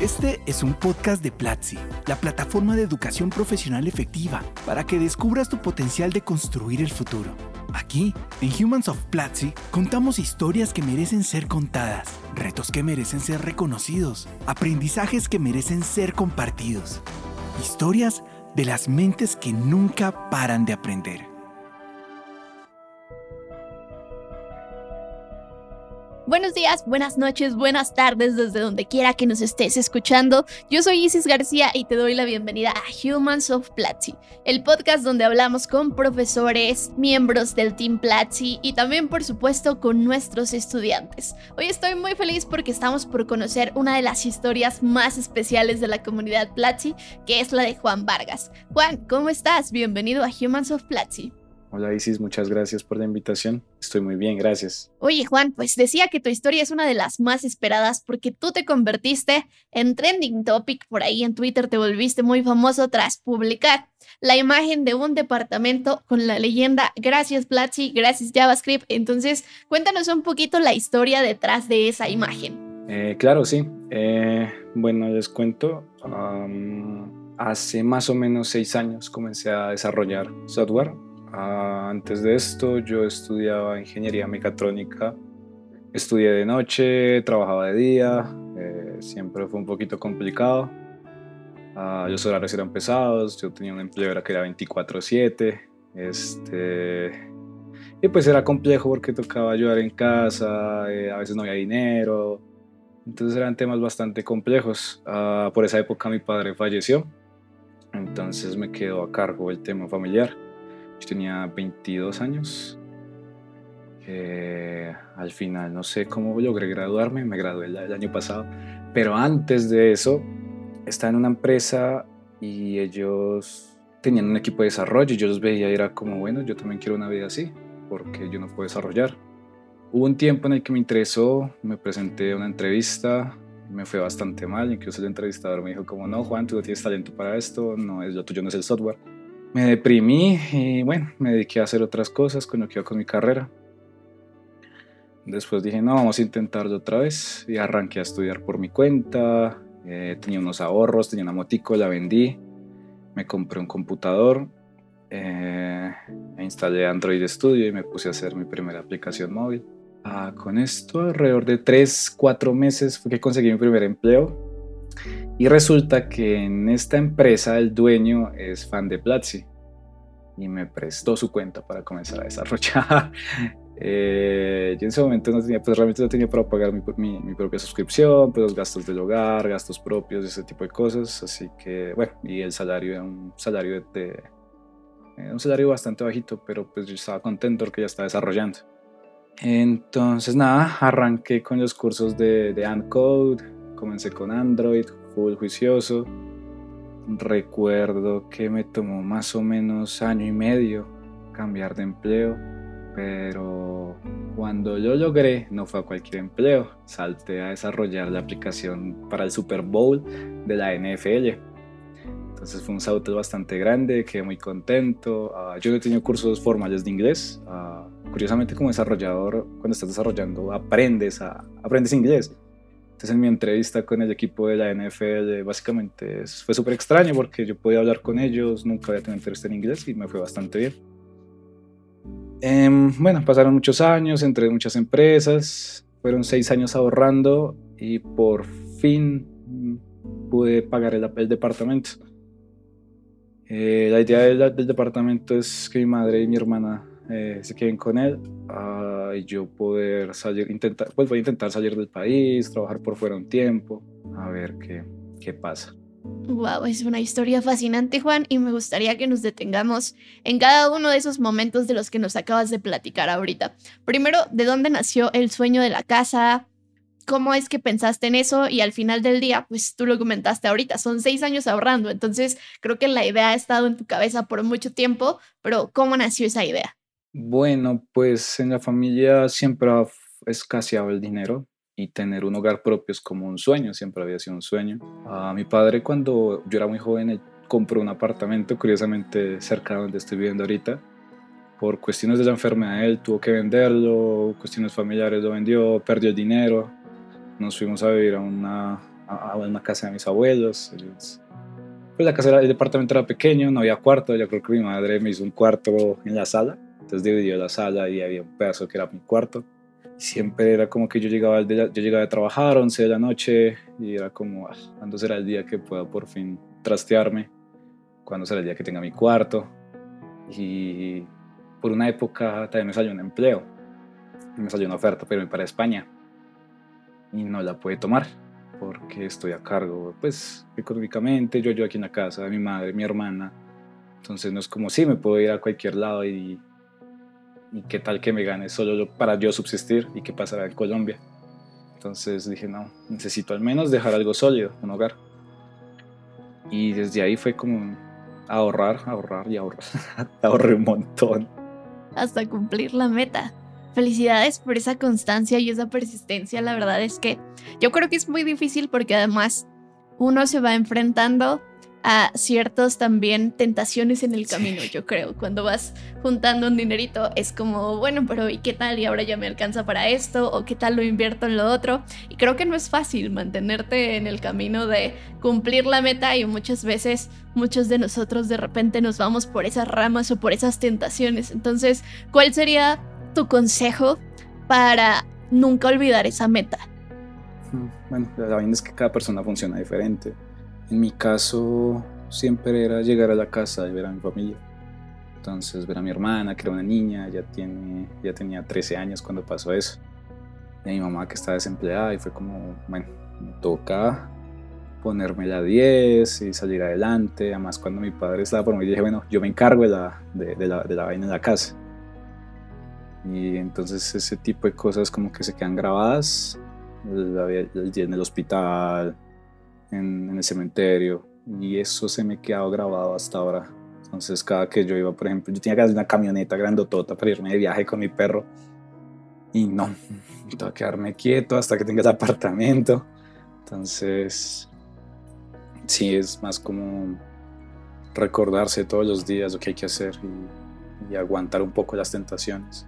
Este es un podcast de Platzi, la plataforma de educación profesional efectiva para que descubras tu potencial de construir el futuro. Aquí, en Humans of Platzi, contamos historias que merecen ser contadas, retos que merecen ser reconocidos, aprendizajes que merecen ser compartidos. Historias de las mentes que nunca paran de aprender. Buenos días, buenas noches, buenas tardes desde donde quiera que nos estés escuchando. Yo soy Isis García y te doy la bienvenida a Humans of Platzi, el podcast donde hablamos con profesores, miembros del Team Platzi y también por supuesto con nuestros estudiantes. Hoy estoy muy feliz porque estamos por conocer una de las historias más especiales de la comunidad Platzi, que es la de Juan Vargas. Juan, ¿cómo estás? Bienvenido a Humans of Platzi. Hola Isis, muchas gracias por la invitación. Estoy muy bien, gracias. Oye Juan, pues decía que tu historia es una de las más esperadas porque tú te convertiste en trending topic por ahí en Twitter, te volviste muy famoso tras publicar la imagen de un departamento con la leyenda Gracias Platzi, gracias JavaScript. Entonces, cuéntanos un poquito la historia detrás de esa imagen. Eh, claro, sí. Eh, bueno, les cuento. hace más o menos seis años comencé a desarrollar software antes de esto yo estudiaba ingeniería mecatrónica. Estudié de noche, trabajaba de día, eh, siempre fue un poquito complicado. Ah, los horarios eran pesados, yo tenía un empleo que era 24/7. Este, y pues era complejo porque tocaba ayudar en casa, eh, a veces no había dinero. Entonces eran temas bastante complejos. Ah, por esa época mi padre falleció, entonces me quedó a cargo el tema familiar. Yo tenía 22 años. al final no sé cómo logré graduarme, me gradué el, año pasado, pero antes de eso estaba en una empresa y ellos tenían un equipo de desarrollo y yo los veía y era como, bueno, yo también quiero una vida así, porque yo no puedo desarrollar. Hubo un tiempo en el que me interesó, me presenté a una entrevista, me fue bastante mal, incluso el entrevistador me dijo como, no, Juan, tú no tienes talento para esto, no, es, lo tuyo no es el software me deprimí y bueno, me dediqué a hacer otras cosas con lo que iba con mi carrera. Después dije, no, vamos a intentarlo otra vez y arranqué a estudiar por mi cuenta. Eh, tenía unos ahorros, tenía una motico, la vendí. Me compré un computador, eh, e instalé Android Studio y me puse a hacer mi primera aplicación móvil. Ah, con esto, alrededor de 3, 4 meses fue que conseguí mi primer empleo y resulta que en esta empresa el dueño es fan de Platzi y me prestó su cuenta para comenzar a desarrollar. eh, yo en ese momento no tenía, pues realmente no tenía para pagar mi, mi, propia suscripción, pues los gastos del hogar, gastos propios, ese tipo de cosas. Así que, bueno, y el salario era un salario de, un salario bastante bajito, pero pues yo estaba contento porque ya estaba desarrollando. Entonces, nada, arranqué con los cursos de, de comencé con Android, full juicioso. Recuerdo que me tomó más o menos año y medio cambiar de empleo, pero cuando lo logré no fue a cualquier empleo, salté a desarrollar la aplicación para el Super Bowl de la NFL. Entonces fue un salto bastante grande, quedé muy contento. Uh, yo he tenido cursos formales de inglés. Uh, curiosamente como desarrollador, cuando estás desarrollando, aprendes, a, aprendes inglés. Entonces en mi entrevista con el equipo de la NFL básicamente fue súper extraño porque yo podía hablar con ellos, nunca había tenido entrevista en inglés y me fue bastante bien. Eh, bueno, pasaron muchos años, entré en muchas empresas, fueron seis años ahorrando y por fin pude pagar el, el departamento. Eh, la idea del, del, departamento es que mi madre y mi hermana eh, se queden con él uh, y yo poder salir, intentar, pues voy a intentar salir del país, trabajar por fuera un tiempo, a ver qué, qué pasa. Wow, es una historia fascinante, Juan, y me gustaría que nos detengamos en cada uno de esos momentos de los que nos acabas de platicar ahorita. Primero, ¿de dónde nació el sueño de la casa? ¿Cómo es que pensaste en eso? Y al final del día, pues tú lo comentaste ahorita, son seis años ahorrando, entonces creo que la idea ha estado en tu cabeza por mucho tiempo, pero ¿cómo nació esa idea? Bueno, pues en la familia siempre ha escaseado el dinero y tener un hogar propio es como un sueño, siempre había sido un sueño. A mi padre cuando yo era muy joven compró un apartamento, curiosamente cerca de donde estoy viviendo ahorita. Por cuestiones de la enfermedad él tuvo que venderlo, cuestiones familiares lo vendió, perdió el dinero. Nos fuimos a vivir a una, a, una casa de mis abuelos. pues la casa, el departamento era pequeño, no había cuarto. Yo creo que mi madre me hizo un cuarto en la sala. Entonces dividió la sala y había un pedazo que era mi cuarto. Siempre era como que yo llegaba, de, yo llegaba a trabajar a 11 de la noche y era como, ah, ¿cuándo será el día que pueda por fin trastearme? ¿Cuándo será el día que tenga mi cuarto? Y por una época también me salió un empleo. Me salió una oferta, pero para España. Y no la pude tomar porque estoy a cargo, pues económicamente, yo yo aquí en la casa mi madre, mi hermana. Entonces no es como si me puedo ir a cualquier lado y, y qué tal que me gane solo para yo subsistir y qué pasará en Colombia. Entonces dije, no, necesito al menos dejar algo sólido, un hogar. Y desde ahí fue como ahorrar, ahorrar y ahorrar. Ahorré un montón. Hasta cumplir la meta. Felicidades por esa constancia y esa persistencia. La verdad es que yo creo que es muy difícil porque además uno se va enfrentando a ciertos también tentaciones en el camino, yo creo. Cuando vas juntando un dinerito es como, bueno, pero ¿y qué tal? Y ahora ya me alcanza para esto, o qué tal lo invierto en lo otro. Y creo que no es fácil mantenerte en el camino de cumplir la meta y muchas veces muchos de nosotros de repente nos vamos por esas ramas o por esas tentaciones. Entonces, ¿cuál sería tu consejo para nunca olvidar esa meta? Mm, bueno, la verdad es que cada persona funciona diferente. En mi caso, siempre era llegar a la casa y ver a mi familia. Entonces, ver a mi hermana, que era una niña, ya, tiene, ya tenía 13 años cuando pasó eso. Y a mi mamá que estaba desempleada y fue como, bueno, me toca ponerme la 10 y salir adelante. Además, cuando mi padre estaba por mí, dije, bueno, yo me encargo de la, de, la, de la vaina en la casa. Y entonces ese tipo de cosas como que se quedan grabadas en el hospital, en, el cementerio. Y eso se me ha quedado grabado hasta ahora. Entonces cada que yo iba, por ejemplo, yo tenía que hacer una camioneta grandotota para irme de viaje con mi perro. Y no, tengo que quedarme quieto hasta que tenga el apartamento. Entonces, sí, es más como recordarse todos los días lo que hay que hacer y aguantar un poco las tentaciones.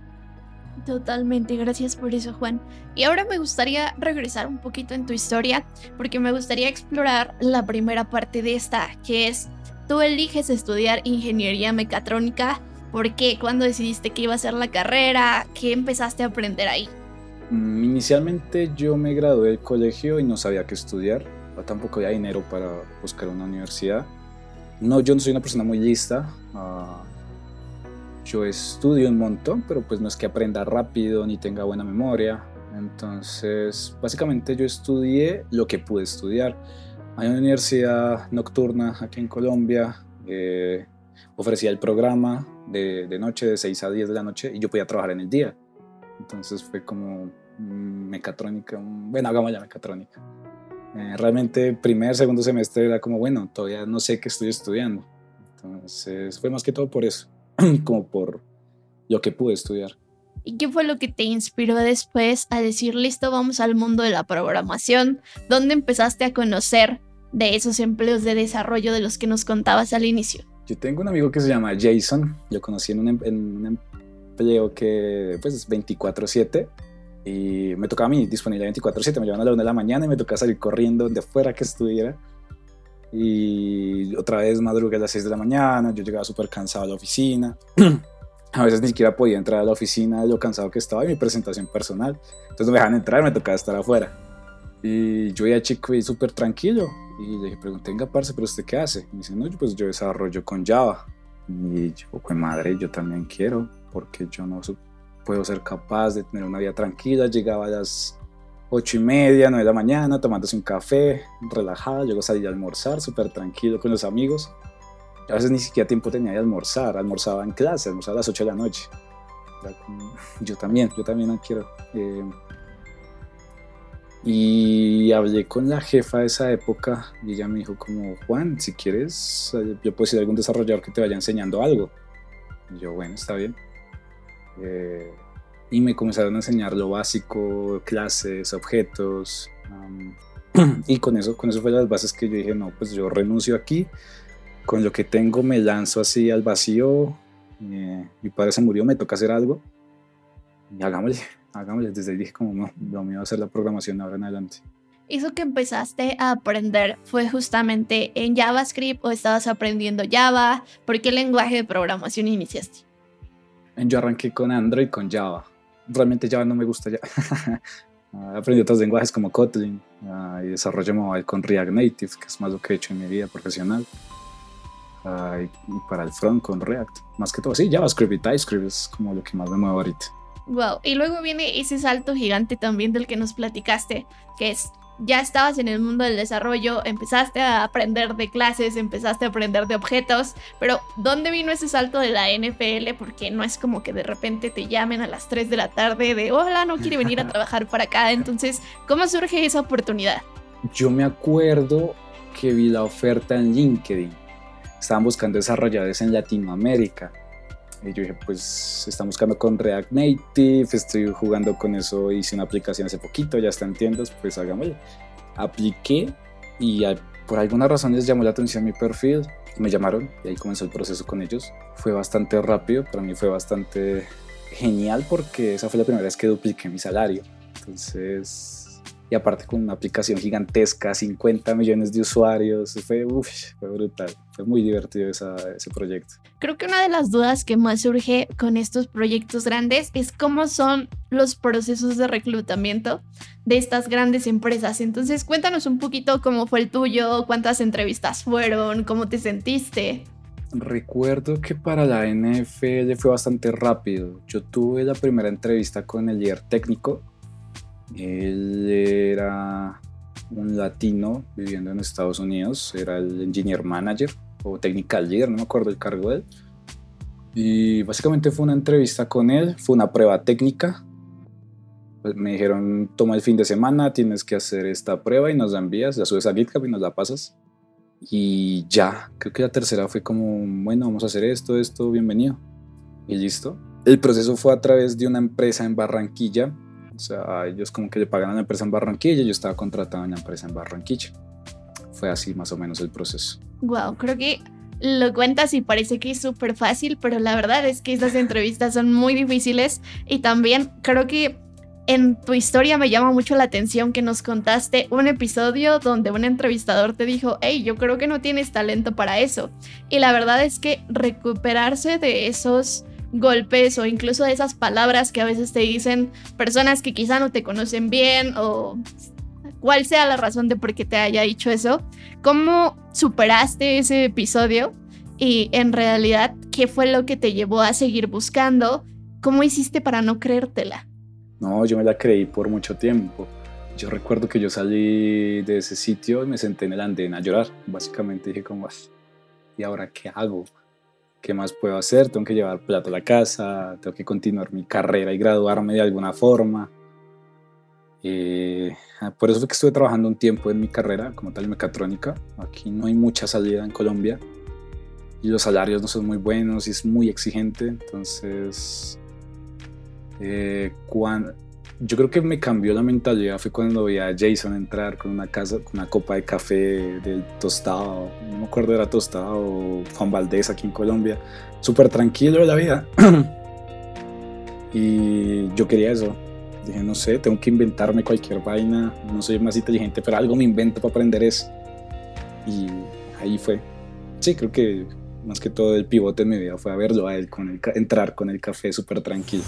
Totalmente, gracias por eso Juan. Y ahora me gustaría regresar un poquito en tu historia, porque me gustaría explorar la primera parte de esta, que es, tú eliges estudiar ingeniería mecatrónica, ¿por qué? ¿Cuándo decidiste que iba a ser la carrera? ¿Qué empezaste a aprender ahí? Mm, inicialmente yo me gradué del colegio y no sabía qué estudiar, tampoco había dinero para buscar una universidad. No, yo no soy una persona muy lista. Uh, yo estudio un montón, pero pues no es que aprenda rápido ni tenga buena memoria. Entonces, básicamente yo estudié lo que pude estudiar. Hay una universidad nocturna aquí en Colombia, eh, ofrecía el programa de, de, noche de 6 a 10 de la noche y yo podía trabajar en el día. Entonces fue como mecatrónica, bueno, hagamos ya mecatrónica. Eh, realmente primer, segundo semestre era como, bueno, todavía no sé qué estoy estudiando. Entonces fue más que todo por eso. como por lo que pude estudiar. ¿Y qué fue lo que te inspiró después a decir, listo, vamos al mundo de la programación? ¿Dónde empezaste a conocer de esos empleos de desarrollo de los que nos contabas al inicio? Yo tengo un amigo que se llama Jason, yo conocí en un, em, en un empleo que pues es 24/7 y me tocaba a mí disponible 24/7, me llevaban a la una de la mañana y me tocaba salir corriendo de fuera que estuviera y otra vez madrugué a las 6 de la mañana, yo llegaba súper cansado a la oficina. a veces ni siquiera podía entrar a la oficina de lo cansado que estaba y mi presentación personal. Entonces no me dejaban entrar, me tocaba estar afuera. Y yo ya chico y súper tranquilo. Y le pregunté, venga, parce, ¿pero usted qué hace? Y me dice, no, pues yo desarrollo con Java. Y yo, pues madre, yo también quiero, porque yo no puedo ser capaz de tener una vida tranquila. Llegaba a las ocho y media, nueve de la mañana, tomándose un café, relajada, luego salí a almorzar, súper tranquilo con los amigos. a veces ni siquiera tiempo tenía de almorzar, almorzaba en clase, almorzaba a las 8 de la noche. Yo también, yo también quiero. Eh, y hablé con la jefa de esa época y ella me dijo como, Juan, si quieres, eh, yo puedo ser algún desarrollador que te vaya enseñando algo. Y yo, bueno, está bien. Eh, y me comenzaron a enseñar lo básico, clases, objetos. y con eso, con eso fue las bases que yo dije, no, pues yo renuncio aquí, con lo que tengo me lanzo así al vacío, eh, mi padre se murió, me toca hacer algo, y hagámosle, hagámosle. Desde ahí dije como, no, lo mío va a hacer la programación ahora en adelante. ¿Eso que empezaste a aprender fue justamente en JavaScript o estabas aprendiendo Java? ¿Por qué lenguaje de programación iniciaste? Yo arranqué con Android, con Java. Realmente Java no me gusta ya. Aprendí otros lenguajes como Kotlin uh, y desarrollo mobile con React Native, que es más lo que he hecho en mi vida profesional. Uh, y, para el front con React. Más que todo, sí, JavaScript y TypeScript es como lo que más me muevo ahorita. Wow, y luego viene ese salto gigante también del que nos platicaste, que es ya estabas en el mundo del desarrollo, empezaste a aprender de clases, empezaste a aprender de objetos, pero ¿dónde vino ese salto de la NFL? Porque no es como que de repente te llamen a las 3 de la tarde de, hola, no quiere venir a trabajar para acá. Entonces, ¿cómo surge esa oportunidad? Yo me acuerdo que vi la oferta en LinkedIn. Estaban buscando desarrolladores en Latinoamérica. Y yo dije, pues están buscando con React Native, estoy jugando con eso, hice una aplicación hace poquito, ya está en tiendas, pues hagámoslo. Apliqué y por alguna razón les llamó la atención mi perfil me llamaron y ahí comenzó el proceso con ellos. Fue bastante rápido, para mí fue bastante genial porque esa fue la primera vez que dupliqué mi salario. Entonces y aparte con una aplicación gigantesca, 50 millones de usuarios, fue, fue brutal, fue muy divertido ese proyecto. Creo que una de las dudas que más surge con estos proyectos grandes es cómo son los procesos de reclutamiento de estas grandes empresas. Entonces cuéntanos un poquito cómo fue el tuyo, cuántas entrevistas fueron, cómo te sentiste. Recuerdo que para la NFL fue bastante rápido. Yo tuve la primera entrevista con el líder técnico él era un latino viviendo en Estados Unidos, era el engineer manager o technical leader, no me acuerdo el cargo de él. Y básicamente fue una entrevista con él, fue una prueba técnica. Pues me dijeron, toma el fin de semana, tienes que hacer esta prueba y nos la envías, la subes a GitHub y nos la pasas. Y ya, creo que la tercera fue como, bueno, vamos a hacer esto, esto, bienvenido. Y listo. El proceso fue a través de una empresa en Barranquilla o sea, ellos como que le pagan a la empresa en Barranquilla y yo estaba contratado en la empresa en Barranquilla. Fue así más o menos el proceso. Wow, creo que lo cuentas y parece que es súper fácil, pero la verdad es que estas entrevistas son muy difíciles y también creo que en tu historia me llama mucho la atención que nos contaste un episodio donde un entrevistador te dijo, hey, yo creo que no tienes talento para eso. Y la verdad es que recuperarse de esos golpes o incluso de esas palabras que a veces te dicen personas que quizá no te conocen bien o cuál sea la razón de por qué te haya dicho eso. ¿Cómo superaste ese episodio? Y en realidad, ¿qué fue lo que te llevó a seguir buscando? ¿Cómo hiciste para no creértela? No, yo me la creí por mucho tiempo. Yo recuerdo que yo salí de ese sitio y me senté en el andén a llorar. Básicamente dije como, ¿y ahora qué hago? ¿Qué más puedo hacer? Tengo que llevar plato a la casa, tengo que continuar mi carrera y graduarme de alguna forma. Eh, por eso fue que estuve trabajando un tiempo en mi carrera como tal mecatrónica. Aquí no hay mucha salida en Colombia y los salarios no son muy buenos y es muy exigente. Entonces, eh, cuando, yo creo que me cambió la mentalidad fue cuando vi a Jason entrar con una, casa, con una copa de café del tostado, no me acuerdo era tostado o Juan Valdés aquí en Colombia, súper tranquilo de la vida. y yo quería eso. Dije, no sé, tengo que inventarme cualquier vaina, no soy más inteligente, pero algo me invento para aprender eso. Y ahí fue. Sí, creo que más que todo el pivote en mi vida fue a verlo a él, con el, entrar con el café súper tranquilo.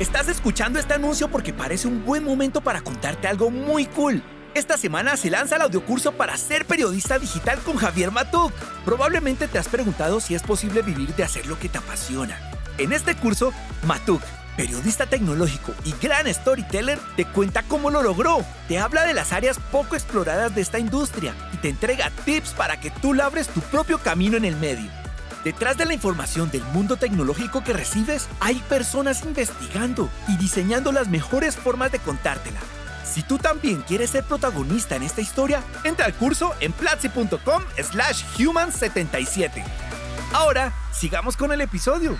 Estás escuchando este anuncio porque parece un buen momento para contarte algo muy cool. Esta semana se lanza el audiocurso para ser periodista digital con Javier Matuk. Probablemente te has preguntado si es posible vivir de hacer lo que te apasiona. En este curso, Matuk, periodista tecnológico y gran storyteller, te cuenta cómo lo logró. Te habla de las áreas poco exploradas de esta industria y te entrega tips para que tú labres tu propio camino en el medio. Detrás de la información del mundo tecnológico que recibes, hay personas investigando y diseñando las mejores formas de contártela. Si tú también quieres ser protagonista en esta historia, entra al curso en platzi.com slash human77. Ahora, sigamos con el episodio.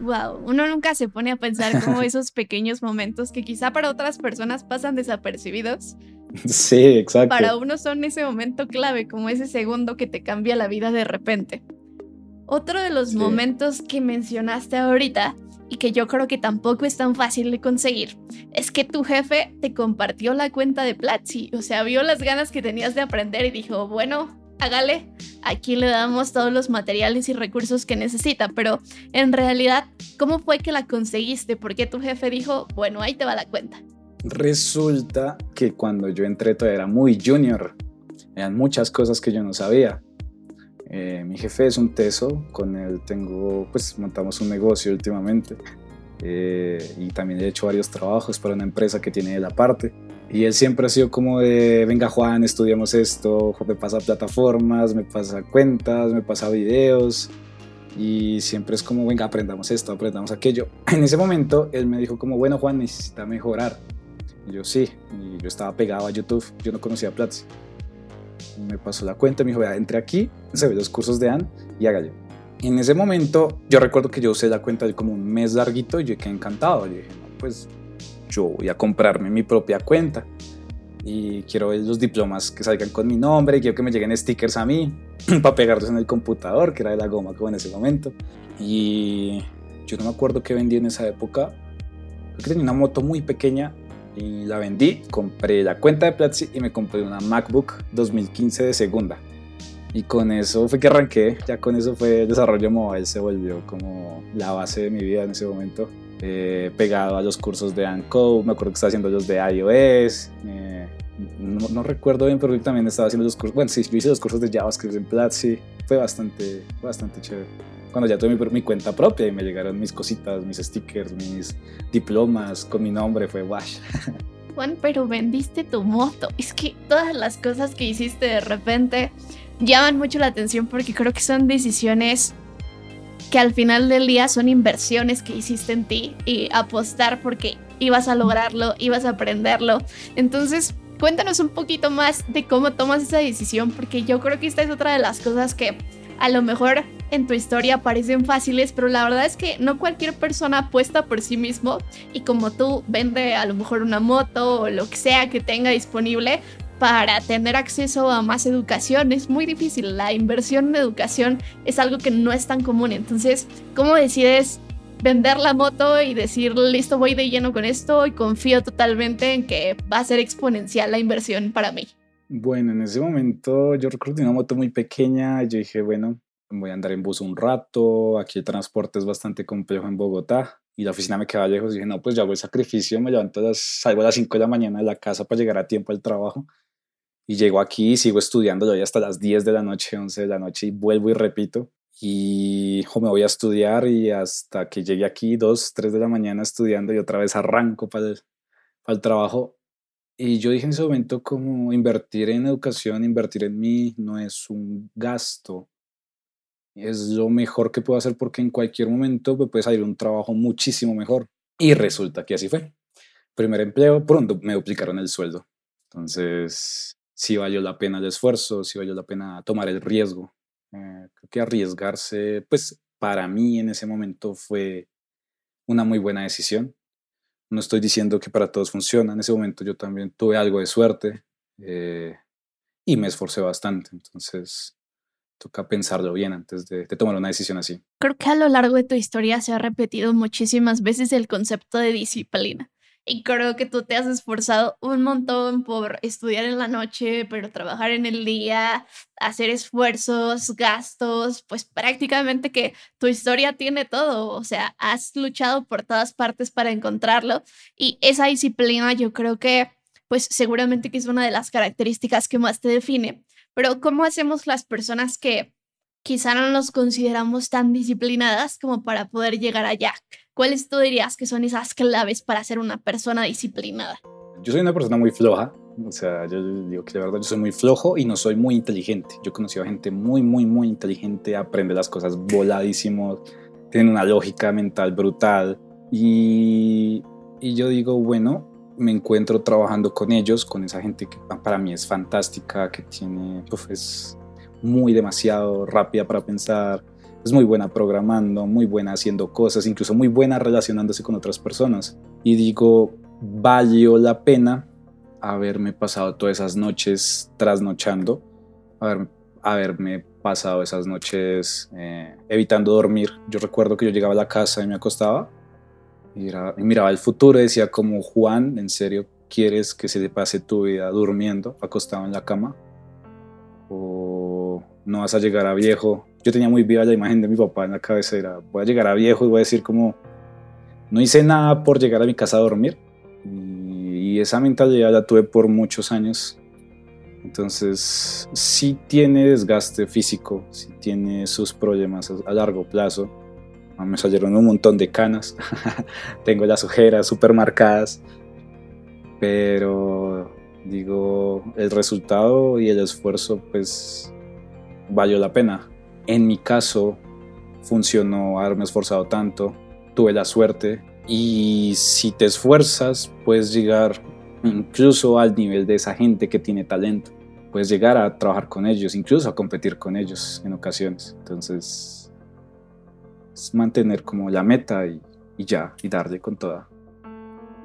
Wow, uno nunca se pone a pensar cómo esos pequeños momentos que quizá para otras personas pasan desapercibidos, Sí, exacto. Para uno son ese momento clave, como ese segundo que te cambia la vida de repente. Otro de los momentos que mencionaste ahorita y que yo creo que tampoco es tan fácil de conseguir, es que tu jefe te compartió la cuenta de Platzi, o sea, vio las ganas que tenías de aprender y dijo, bueno, hágale, aquí le damos todos los materiales y recursos que necesita, pero en realidad, ¿cómo fue que la conseguiste? ¿Por qué tu jefe dijo, bueno, ahí te va la cuenta? Resulta que cuando yo entré todavía era muy junior, eran muchas cosas que yo no sabía. Eh, mi jefe es un teso, con él tengo, pues montamos un negocio últimamente eh, y también he hecho varios trabajos para una empresa que tiene la parte. Y él siempre ha sido como de, venga Juan, estudiamos esto, me pasa plataformas, me pasa cuentas, me pasa videos. Y siempre es como, venga, aprendamos esto, aprendamos aquello. En ese momento él me dijo como, bueno Juan, necesita mejorar. Y yo sí, y yo estaba pegado a YouTube, yo no conocía Platzi me pasó la cuenta, me dijo, vea, entre aquí, se ve los cursos de Anne y hágale. Y en ese momento, yo recuerdo que yo usé la cuenta de como un mes larguito y yo quedé encantado. Yo dije, pues yo voy a comprarme mi propia cuenta y quiero ver los diplomas que salgan con mi nombre, quiero que me lleguen stickers a mí para pegarlos en el computador, que era de la goma como en ese momento. Y yo no me acuerdo qué vendí en esa época. Creo que tenía una moto muy pequeña y la vendí, compré la cuenta de Platzi y me compré una MacBook 2015 de segunda. Y con eso fue que arranqué, ya con eso fue el desarrollo mobile, se volvió como la base de mi vida en ese momento. Eh, pegado a los cursos de Anco, me acuerdo que estaba haciendo los de iOS, eh, no, recuerdo bien, pero también estaba haciendo los cursos, bueno, sí, yo hice los cursos de JavaScript en Platzi, fue bastante, bastante chévere cuando ya tuve mi, cuenta propia y me llegaron mis cositas, mis stickers, mis diplomas con mi nombre, fue wash. Juan, pero vendiste tu moto. Es que todas las cosas que hiciste de repente llaman mucho la atención porque creo que son decisiones que al final del día son inversiones que hiciste en ti y apostar porque ibas a lograrlo, ibas a aprenderlo. Entonces, cuéntanos un poquito más de cómo tomas esa decisión porque yo creo que esta es otra de las cosas que a lo mejor en tu historia parecen fáciles, pero la verdad es que no cualquier persona apuesta por sí mismo y como tú vende a lo mejor una moto o lo que sea que tenga disponible para tener acceso a más educación. Es muy difícil, la inversión en educación es algo que no es tan común. Entonces, ¿cómo decides vender la moto y decir, listo, voy de lleno con esto y confío totalmente en que va a ser exponencial la inversión para mí? Bueno, en ese momento yo recuerdo una moto muy pequeña. Yo dije, bueno, voy a andar en bus un rato. Aquí el transporte es bastante complejo en Bogotá y la oficina me queda lejos. Y dije, no, pues ya hago el sacrificio. Me levanto, las, salgo a las 5 de la mañana de la casa para llegar a tiempo al trabajo. Y llego aquí y sigo estudiando. Yo hasta las 10 de la noche, 11 de la noche y vuelvo y repito. Y me voy a estudiar y hasta que llegue aquí, 2, 3 de la mañana estudiando y otra vez arranco para el, para el trabajo y yo dije en ese momento como invertir en educación, invertir en mí no es un gasto, es lo mejor que puedo hacer porque en cualquier momento me puede salir un trabajo muchísimo mejor. Y resulta que así fue. Primer empleo, pronto me duplicaron el sueldo. Entonces, sí valió la pena el esfuerzo, sí valió la pena tomar el riesgo. Eh, creo que arriesgarse, pues para mí en ese momento fue una muy buena decisión. No estoy diciendo que para todos funciona. En ese momento yo también tuve algo de suerte eh, y me esforcé bastante. Entonces, toca pensarlo bien antes de, de, tomar una decisión así. Creo que a lo largo de tu historia se ha repetido muchísimas veces el concepto de disciplina. Y creo que tú te has esforzado un montón por estudiar en la noche, pero trabajar en el día, hacer esfuerzos, gastos, pues prácticamente que tu historia tiene todo. O sea, has luchado por todas partes para encontrarlo. Y esa disciplina yo creo que, pues seguramente que es una de las características que más te define. Pero ¿cómo hacemos las personas que quizá no nos consideramos tan disciplinadas como para poder llegar allá. ¿Cuáles tú dirías que son esas claves para ser una persona disciplinada? Yo soy una persona muy floja, o sea, yo digo que de verdad yo soy muy flojo y no soy muy inteligente. Yo he a gente muy, muy, muy inteligente, aprende las cosas voladísimo, tienen una lógica mental brutal y, y yo digo, bueno, me encuentro trabajando con ellos, con esa gente que para mí es fantástica, que tiene, es muy demasiado rápida para pensar, es muy buena programando, muy buena haciendo cosas, incluso muy buena relacionándose con otras personas. Y digo, valió la pena haberme pasado todas esas noches trasnochando, haber, haberme pasado esas noches eh, evitando dormir. Yo recuerdo que yo llegaba a la casa y me acostaba Y, y miraba el futuro y decía como, Juan, ¿en serio quieres que se te pase tu vida durmiendo, acostado en la cama? ¿O no vas a llegar a viejo? Yo tenía muy viva la imagen de mi papá en la cabecera. Voy a llegar a viejo y voy a decir como, no hice nada por llegar a mi casa a dormir. Y esa mentalidad la tuve por muchos años. Entonces, sí tiene desgaste físico, sí tiene sus problemas a largo plazo. Me salieron un montón de canas. Tengo las ojeras súper marcadas pero digo, el resultado y el esfuerzo pues valió la pena. En mi caso funcionó haberme esforzado tanto, tuve la suerte y si te esfuerzas puedes llegar incluso al nivel de esa gente que tiene talento. Puedes llegar a trabajar con ellos, incluso a competir con ellos en ocasiones. Entonces, es mantener como la meta y, y ya, y darle con toda.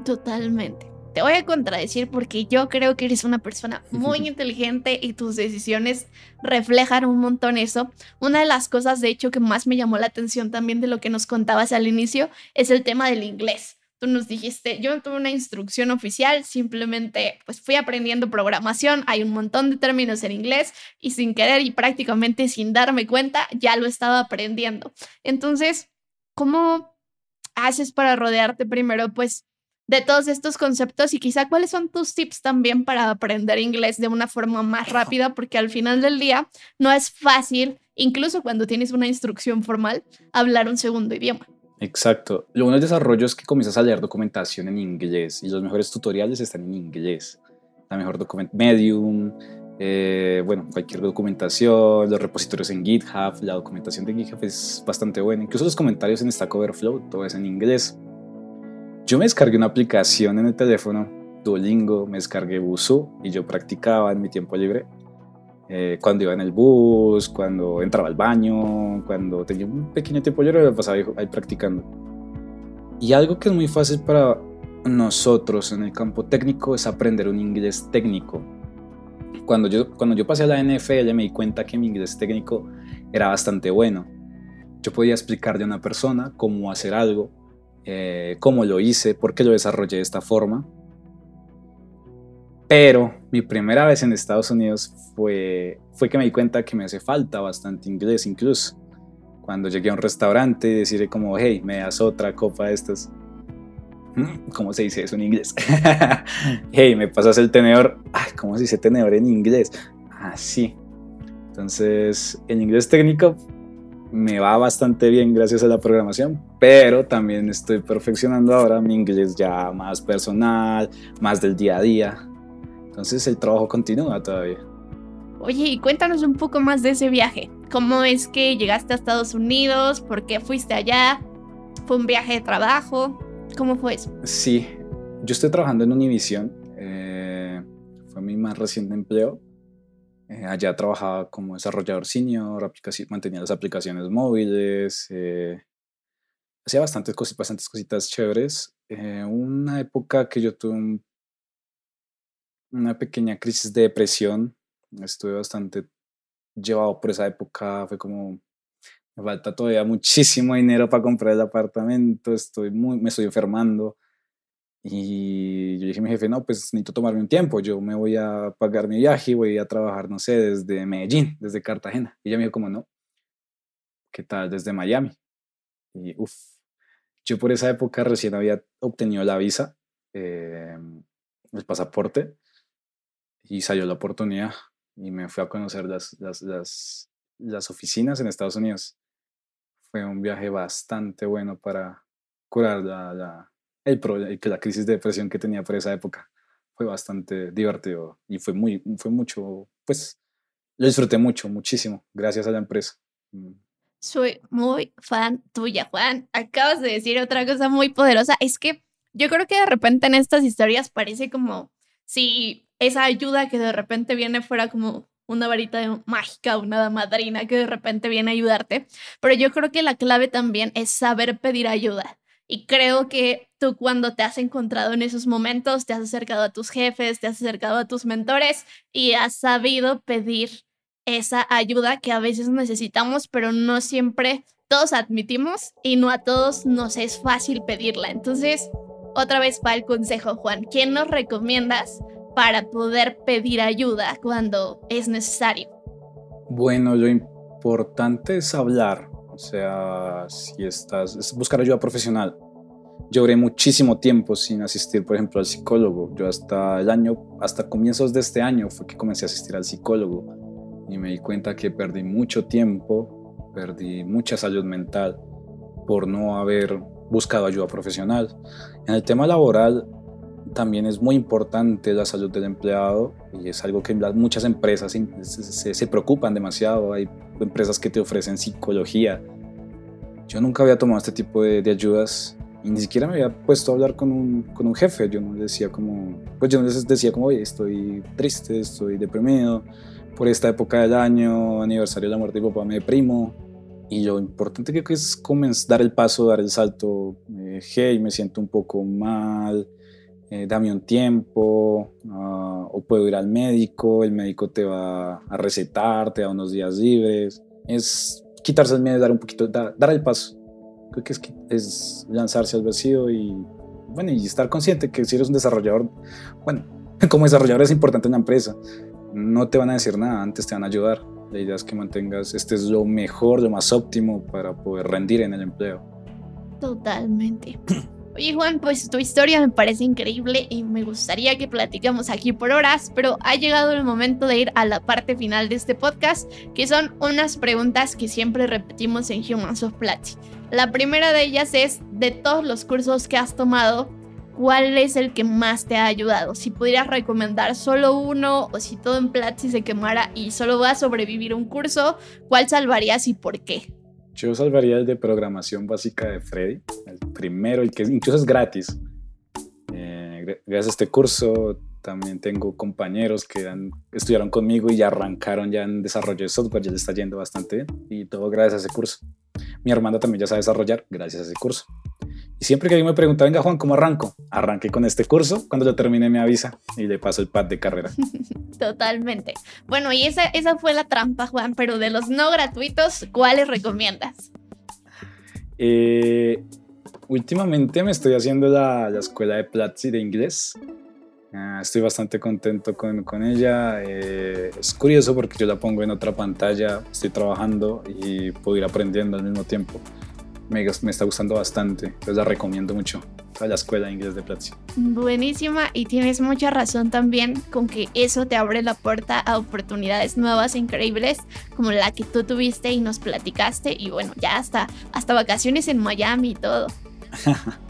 Totalmente te voy a contradecir porque yo creo que eres una persona muy inteligente y tus decisiones reflejan un montón eso. Una de las cosas, de hecho, que más me llamó la atención también de lo que nos contabas al inicio es el tema del inglés. Tú nos dijiste, yo no tuve una instrucción oficial, simplemente pues fui aprendiendo programación, hay un montón de términos en inglés y sin querer y prácticamente sin darme cuenta ya lo estaba aprendiendo. Entonces, ¿cómo haces para rodearte primero pues de todos estos conceptos y quizá cuáles son tus tips también para aprender inglés de una forma más rápida, porque al final del día no es fácil, incluso cuando tienes una instrucción formal, hablar un segundo idioma. Exacto. Lo bueno del desarrollo es que comienzas a leer documentación en inglés y los mejores tutoriales están en inglés. La mejor documentación, Medium, eh, bueno, cualquier documentación, los repositorios en GitHub, la documentación de GitHub es bastante buena. Incluso los comentarios en Stack Overflow, todo es en inglés. Yo me descargué una aplicación en el teléfono, Duolingo, me descargué Busuu y yo practicaba en mi tiempo libre. Eh, cuando iba en el bus, cuando entraba al baño, cuando tenía un pequeño tiempo libre, lo pasaba ahí practicando. Y algo que es muy fácil para nosotros en el campo técnico es aprender un inglés técnico. Cuando yo, cuando yo pasé a la NFL me di cuenta que mi inglés técnico era bastante bueno. Yo podía explicarle a una persona cómo hacer algo eh, cómo lo hice, por qué lo desarrollé de esta forma. Pero mi primera vez en Estados Unidos fue, fue que me di cuenta que me hace falta bastante inglés incluso. Cuando llegué a un restaurante y decirle como, hey, me das otra copa de estas. ¿Mm? ¿Cómo se dice eso en inglés? hey, me pasas el tenedor. Ay, ¿Cómo se dice tenedor en inglés? Así. Ah, Entonces, en inglés técnico me va bastante bien gracias a la programación, pero también estoy perfeccionando ahora mi inglés ya más personal, más del día a día. Entonces el trabajo continúa todavía. Oye, y cuéntanos un poco más de ese viaje. ¿Cómo es que llegaste a Estados Unidos? ¿Por qué fuiste allá? ¿Fue un viaje de trabajo? ¿Cómo fue eso? Sí, yo estoy trabajando en Univision. Eh, fue mi más reciente empleo eh, allá trabajaba como desarrollador senior, mantenía las aplicaciones móviles, eh, hacía bastantes, cosas, bastantes cositas chéveres. Eh, una época que yo tuve una pequeña crisis de depresión, estuve bastante llevado por esa época, fue como, me falta todavía muchísimo dinero para comprar el apartamento, estoy muy, me estoy enfermando y yo dije a mi jefe, no, pues necesito tomarme un tiempo, yo me voy a pagar mi viaje y voy a trabajar, no sé, desde Medellín, desde Cartagena. Y ella me dijo como, no, ¿qué tal desde Miami? Y uff, yo por esa época recién había obtenido la visa, em, el pasaporte, y salió la oportunidad y me fui a conocer las, las, las, las oficinas en Estados Unidos. Fue un viaje bastante bueno para curar la, la el, que la crisis de depresión que tenía por esa época. Fue bastante divertido y fue muy, fue mucho, pues lo disfruté mucho, muchísimo, gracias a la empresa. Mm. Soy muy fan tuya, Juan. Acabas de decir otra cosa muy poderosa. Es que yo creo que de repente en estas historias parece como si esa ayuda que de repente viene fuera como una varita mágica, una madrina que de repente viene a ayudarte. Pero yo creo que la clave también es saber pedir ayuda. Y creo que tú cuando te has encontrado en esos momentos, te has acercado a tus jefes, te has acercado a tus mentores y has sabido pedir esa ayuda que a veces necesitamos, pero no siempre todos admitimos y no a todos nos es fácil pedirla. Entonces, otra vez para el consejo, Juan, ¿quién nos recomiendas para poder pedir ayuda cuando es necesario? Bueno, lo importante es hablar, sea, si estás, es buscar ayuda profesional. Duré muchísimo tiempo sin asistir, por ejemplo, al psicólogo. Yo hasta el año, hasta comienzos de este año fue que comencé a asistir al psicólogo y me di cuenta que perdí mucho tiempo, perdí mucha salud mental por no haber buscado ayuda profesional. En el tema laboral también es muy importante la salud del empleado y es algo que muchas empresas se, se preocupan demasiado. Hay empresas que te ofrecen psicología. Yo nunca había tomado este tipo de, de ayudas y ni siquiera me había puesto a hablar con un, con un jefe. Yo no decía como, pues yo no les decía como, oye, estoy triste, estoy deprimido por esta época del año, aniversario de la muerte de mi papá, me deprimo. Y lo importante que es comenzar, dar el paso, dar el salto, eh, hey, me siento un poco mal, eh, dame un tiempo, ah, o puedo ir al médico, el médico te va a recetar, te da unos días libres. Es quitarse el miedo, dar un poquito, dar, dar el paso creo que es, es lanzarse al vacío y, bueno, y estar consciente que si eres un desarrollador, bueno, como desarrollador es importante en la empresa, no te van a decir nada, antes te van a ayudar. La idea es que mantengas, este es lo mejor, lo más óptimo para poder rendir en el empleo. Totalmente. Oye Juan, pues tu historia me parece increíble y me gustaría que platicamos aquí por horas, pero ha llegado el momento de ir a la parte final de este podcast, que son unas preguntas que siempre repetimos en Humans of Platzi. La primera de ellas es, de todos los cursos que has tomado, ¿cuál es el que más te ha ayudado? Si pudieras recomendar solo uno o si todo en Platzi se quemara y solo va a sobrevivir un curso, ¿cuál salvarías y por qué? Yo salvaría el de programación básica de Freddy, el primero, y que incluso es gratis. Eh, gracias a este curso también tengo compañeros que han, estudiaron conmigo y ya arrancaron ya en desarrollo de software, ya le está yendo bastante bien y todo gracias a ese curso. Mi hermana también ya sabe desarrollar gracias a ese curso. Y siempre que alguien me pregunta, venga Juan, ¿cómo arranco? Arranqué con este curso, cuando yo termine me avisa y le paso el pad de carrera. Totalmente. Bueno, y esa, esa fue la trampa, Juan, pero de los no gratuitos, ¿cuáles recomiendas? Eh, últimamente me estoy haciendo la, la escuela de Platzi de inglés. Ah, estoy bastante contento con, con ella. Eh, es curioso porque yo la pongo en otra pantalla, estoy trabajando y puedo ir aprendiendo al mismo tiempo me, está gustando bastante, entonces la recomiendo mucho a la escuela de inglés de Platzi. Buenísima y tienes mucha razón también con que eso te abre la puerta a oportunidades nuevas e increíbles como la que tú tuviste y nos platicaste y bueno, ya hasta, hasta vacaciones en Miami y todo.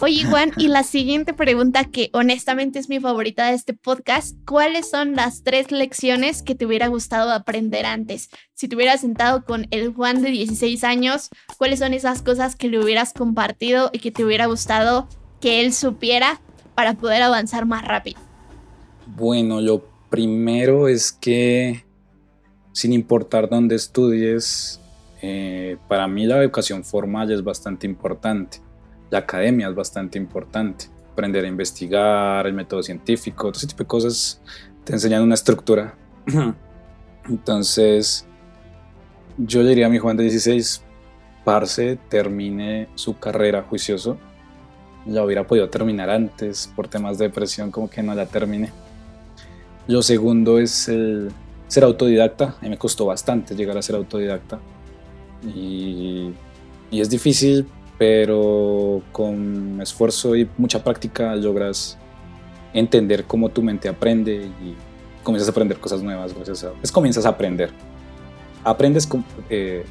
Oye, Juan, y la siguiente pregunta, que honestamente es mi favorita de este podcast, ¿cuáles son las tres lecciones que te hubiera gustado aprender antes? Si te hubieras sentado con el Juan de 16 años, ¿cuáles son esas cosas que le hubieras compartido y que te hubiera gustado que él supiera para poder avanzar más rápido? Bueno, lo primero es que sin importar dónde estudies, eh, para mí la educación formal es bastante importante la academia es bastante importante. Aprender a investigar, el método científico, todo ese tipo de cosas te enseñan una estructura. Entonces, yo le diría a mi Juan de 16, parce, termine su carrera juicioso. La hubiera podido terminar antes, por temas de depresión, como que no la termine. Lo segundo es ser autodidacta. A mí me costó bastante llegar a ser autodidacta. Y es difícil pero con esfuerzo y mucha práctica logras entender cómo tu mente aprende y comienzas a aprender cosas nuevas a... Pues comienzas a aprender. Aprendes, como, eh,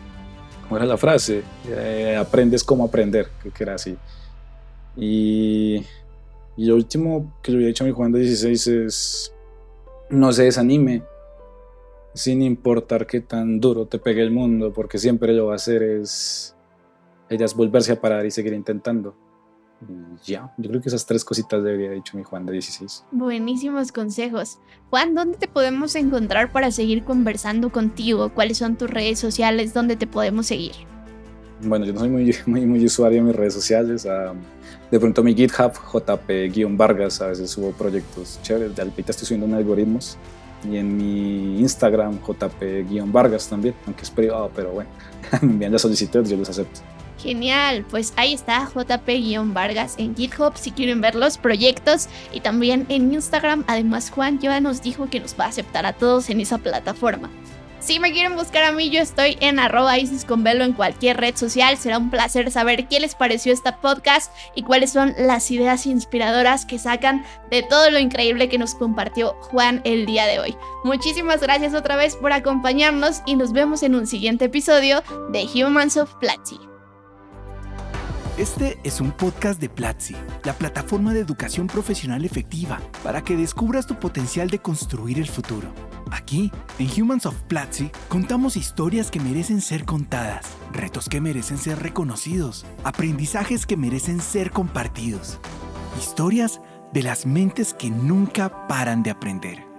¿cómo era la frase? Eh, aprendes cómo aprender, que era así. Y, y lo último que le hubiera dicho a mi Juan de 16 es, no se desanime, sin importar qué tan duro te pegue el mundo, porque siempre lo va a hacer es ella es volverse a parar y seguir intentando. Y ya, yo creo que esas tres cositas debería haber dicho mi Juan de 16. Buenísimos consejos. Juan, ¿dónde te podemos encontrar para seguir conversando contigo? ¿Cuáles son tus redes sociales? ¿Dónde te podemos seguir? Bueno, yo no soy muy, muy, muy usuario en mis redes sociales. de pronto mi GitHub, JP-Vargas, a veces subo proyectos chéveres. De ahorita estoy subiendo en algoritmos. y en mi Instagram, jp-vargas también, aunque es privado, pero bueno, me envían las solicitudes, yo los acepto. Genial, pues ahí está JP-Vargas en GitHub si quieren ver los proyectos y también en Instagram. Además, Juan ya nos dijo que nos va a aceptar a todos en esa plataforma. Si me quieren buscar a mí, yo estoy en arroba Isis con Velo en cualquier red social. Será un placer saber qué les pareció este podcast y cuáles son las ideas inspiradoras que sacan de todo lo increíble que nos compartió Juan el día de hoy. Muchísimas gracias otra vez por acompañarnos y nos vemos en un siguiente episodio de Humans of Platzi. Este es un podcast de Platzi, la plataforma de educación profesional efectiva para que descubras tu potencial de construir el futuro. Aquí, en Humans of Platzi, contamos historias que merecen ser contadas, retos que merecen ser reconocidos, aprendizajes que merecen ser compartidos. Historias de las mentes que nunca paran de aprender.